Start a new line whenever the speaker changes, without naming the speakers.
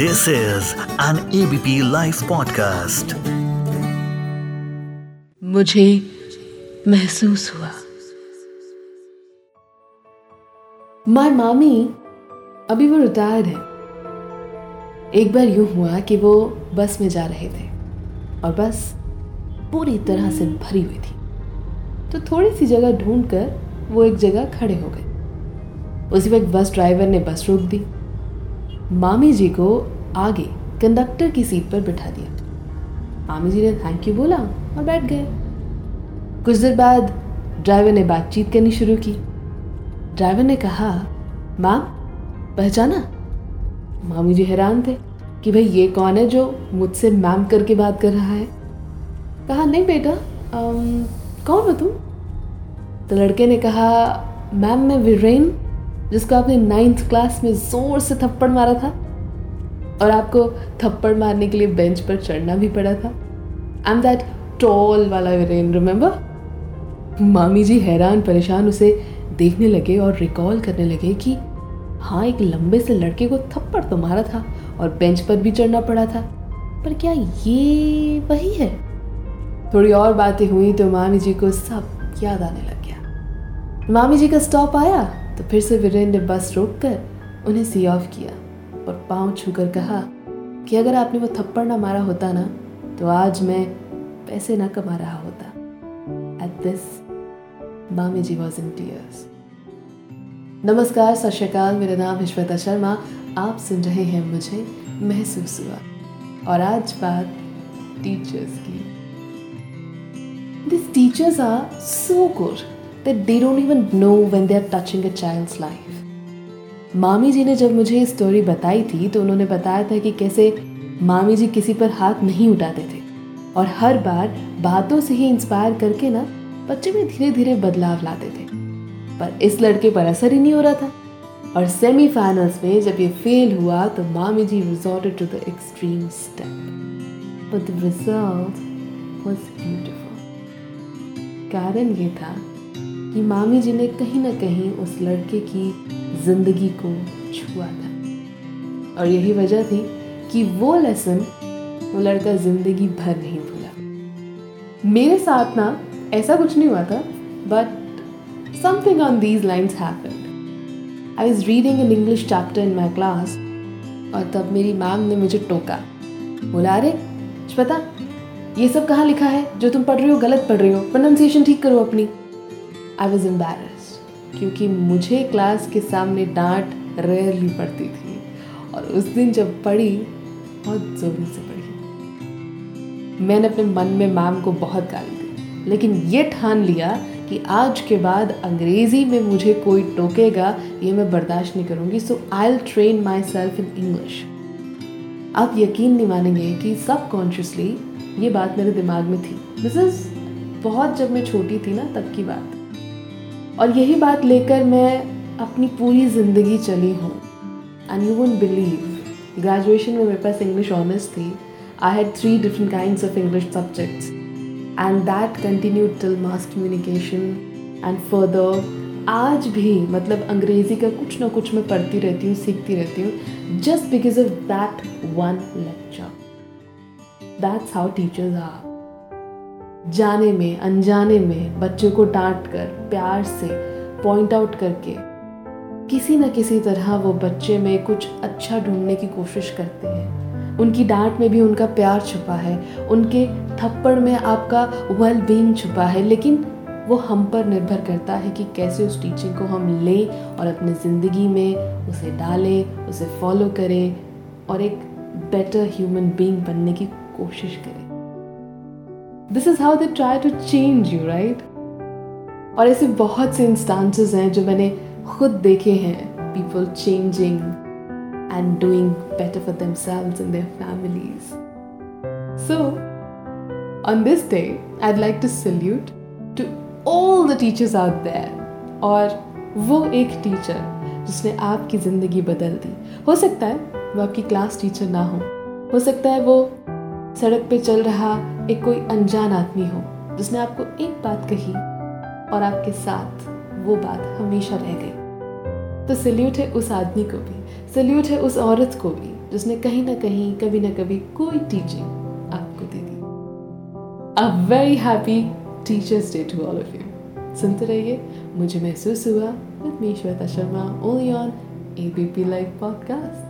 This is an ABP Life podcast.
मुझे महसूस हुआ। माय मामी, अभी वो रिटायर्ड है। एक बार यूँ हुआ कि वो बस में जा रहे थे और बस पूरी तरह से भरी हुई थी। तो थोड़ी सी जगह ढूंढकर वो एक जगह खड़े हो गए। उसी वक्त बस ड्राइवर ने बस रोक दी। मामी जी को आगे कंडक्टर की सीट पर बिठा दिया। मामी जी ने थैंक यू बोला और बैठ गए। कुछ देर बाद ड्राइवर ने बातचीत करनी शुरू की। ड्राइवर ने कहा मैम पहचाना? मामी जी हैरान थे कि भाई ये कौन है जो मुझसे मैम करके बात कर रहा है? कहा नहीं बेटा आम, कौन हो तुम? तो लड़के ने कहा मैम मैं वीरेन जिसको आपने नाइन्थ क्लास में ज़ोर से थप्पड़ मारा था। और आपको थप्पड़ मारने के लिए बेंच पर चढ़ना भी पड़ा था। आई एम दैट टॉल वाला वीरेन रिमेंबर मामी जी हैरान, परेशान उसे देखने लगे और रिकॉल करने लगे कि हाँ एक लंबे से लड़के को थप्पड़ तो मारा था और बेंच पर भी चढ़ना पड़ा था। पर क्या ये वही है? थोड़ी और बातें हुई तो मामी जी को सब याद आने लग गया। मामी जी का स्टॉप आया? तो फिर से वीरेन ने बस रोक कर उन्हें सी ऑफ़ किया और पाँव छूकर कहा कि अगर आपने वो थप्पड़ ना मारा होता ना तो आज मैं पैसे ना कमा रहा होता। एट दिस मामी जी वॉज़ इन टीयर्स नमस्कार, सत श्रीकाल मेरा नाम है श्वेता शर्मा। आप सुन रहे हैं मुझे महसूस हुआ। और आज बात टीचर्स की। This teachers are so good. That they don't even know when they are touching a child's life. मामी जी ने जब मुझे ये स्टोरी बताई थी तो उन्होंने बताया था कि कैसे मामी जी किसी पर हाथ नहीं उठाते थे। और हर बार बातों से ही इंस्पायर करके ना, बच्चे में धीरे धीरे बदलाव लाते थे। पर इस लड़के पर असर ही नहीं हो रहा था। और सेमीफाइनल्स में जब ये फेल हुआ तो मामी जी resorted to the extreme step but the result was beautiful कारण ये था कि मामी जी ने कहीं ना कहीं उस लड़के की ज़िंदगी को छुआ था। और यही वजह थी कि वो लेसन वो लड़का ज़िंदगी भर नहीं भूला। मेरे साथ ना ऐसा कुछ नहीं हुआ था but something on these lines happened I was reading an English chapter in my class और तब मेरी मैम ने मुझे टोका। बोला, अरे पता ये सब कहाँ लिखा है? जो तुम पढ़ रही हो, गलत पढ़ रही हो। प्रोनाउंसिएशन ठीक करो अपनी। आई वॉज़ एम्बेरस्ड क्योंकि मुझे क्लास के सामने डांट रेयरली पड़ती थी और उस दिन जब पढ़ी, बहुत ज़ोर से पढ़ी। मैंने अपने मन में मैम को बहुत गाली दी, लेकिन ये ठान लिया कि आज के बाद अंग्रेज़ी में मुझे कोई टोकेगा, ये मैं बर्दाश्त नहीं करूँगी so I train myself in English आप यकीन नहीं मानेंगे कि सब कॉन्शियसली ये बात मेरे दिमाग में थी। दिस इज़ बहुत जब मैं छोटी थी ना, तब की बात। और यही बात लेकर मैं अपनी पूरी ज़िंदगी चली हूँ। And you won't believe graduation में मेरे पास इंग्लिश ऑनर्स थी। I had three different kinds of English subjects and that continued till mass communication and further आज भी मतलब अंग्रेज़ी का कुछ ना कुछ मैं पढ़ती रहती हूँ, सीखती रहती हूँ just because of that one lecture that's how teachers are जाने में, अनजाने में बच्चों को डांट कर, प्यार से पॉइंट आउट करके, किसी न किसी तरह वो बच्चे में कुछ अच्छा ढूँढने की कोशिश करते हैं। उनकी डांट में भी उनका प्यार छुपा है, उनके थप्पड़ में आपका वेल बींग छुपा है, लेकिन वो हम पर निर्भर करता है कि कैसे उस टीचिंग को हम लें और अपनी ज़िंदगी में उसे डालें, उसे फॉलो करें और एक बेटर ह्यूमन बींग बनने की कोशिश करें। This is how they try to change you right और ऐसे बहुत से इंस्टांसेस हैं जो मैंने खुद देखे हैं people changing and doing better for themselves in their families so on this day I like to salute to all the teachers out there और वो एक टीचर जिसने आपकी ज़िंदगी बदल दी। हो सकता है वो आपकी क्लास टीचर ना हो। हो सकता है वो सड़क पे चल रहा एक कोई अनजान आदमी हो, जिसने आपको एक बात कही और आपके साथ वो बात हमेशा रह गई। तो सल्यूट है उस आदमी को भी, सल्यूट है उस औरत को भी, जिसने कहीं ना कहीं, कभी ना कभी कोई टीचिंग आपको दे दी। A very happy teachers day to all of you सुनते रहिए, मुझे महसूस हुआ with me Shweta Sharma only on ABP live podcast